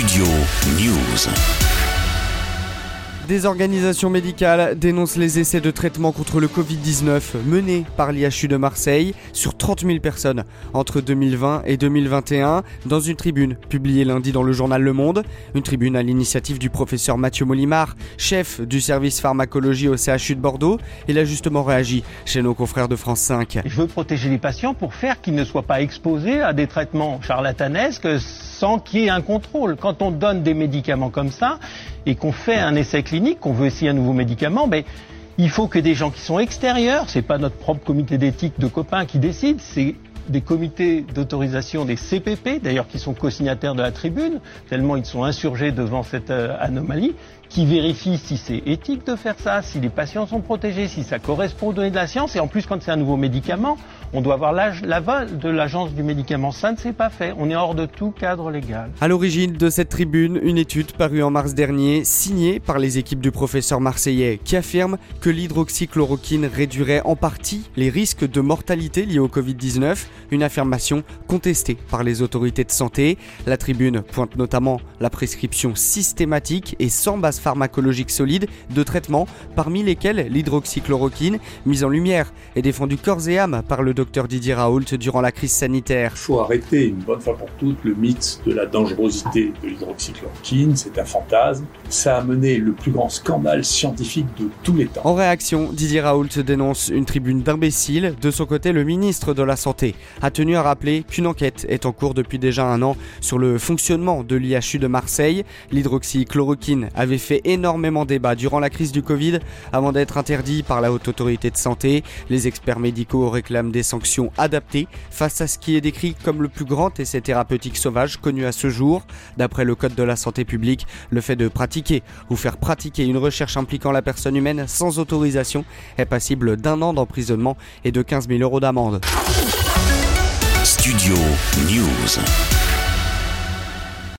Studio News. Des organisations médicales dénoncent les essais de traitement contre le Covid-19 menés par l'IHU de Marseille sur 30 000 personnes entre 2020 et 2021 dans une tribune publiée lundi dans le journal Le Monde. Une tribune à l'initiative du professeur Mathieu Molimar, chef du service pharmacologie au CHU de Bordeaux. Il a justement réagi chez nos confrères de France 5. Je veux protéger les patients pour faire qu'ils ne soient pas exposés à des traitements charlatanesques sans qu'il y ait un contrôle. Quand on donne des médicaments comme ça, et qu'on fait un essai clinique, qu'on veut essayer un nouveau médicament, mais il faut que des gens qui sont extérieurs, c'est pas notre propre comité d'éthique de copains qui décide, c'est des comités d'autorisation des CPP, d'ailleurs qui sont co-signataires de la tribune, tellement ils sont insurgés devant cette euh, anomalie, qui vérifient si c'est éthique de faire ça, si les patients sont protégés, si ça correspond aux données de la science, et en plus quand c'est un nouveau médicament, on doit avoir l'aval de l'agence du médicament. Ça ne s'est pas fait. On est hors de tout cadre légal. À l'origine de cette tribune, une étude parue en mars dernier, signée par les équipes du professeur marseillais, qui affirme que l'hydroxychloroquine réduirait en partie les risques de mortalité liés au Covid-19, une affirmation contestée par les autorités de santé. La tribune pointe notamment la prescription systématique et sans base pharmacologique solide de traitements, parmi lesquels l'hydroxychloroquine, mise en lumière et défendue corps et âme par le docteur Didier Raoult durant la crise sanitaire. Il faut arrêter une bonne fois pour toutes le mythe de la dangerosité de l'hydroxychloroquine. C'est un fantasme. Ça a mené le plus grand scandale scientifique de tous les temps. En réaction, Didier Raoult dénonce une tribune d'imbéciles. De son côté, le ministre de la Santé a tenu à rappeler qu'une enquête est en cours depuis déjà un an sur le fonctionnement de l'IHU de Marseille. L'hydroxychloroquine avait fait énormément débat durant la crise du Covid avant d'être interdit par la haute autorité de santé. Les experts médicaux réclament des sanctions adaptées face à ce qui est décrit comme le plus grand essai thérapeutique sauvage connu à ce jour. D'après le Code de la santé publique, le fait de pratiquer ou faire pratiquer une recherche impliquant la personne humaine sans autorisation est passible d'un an d'emprisonnement et de 15 000 euros d'amende. Studio News.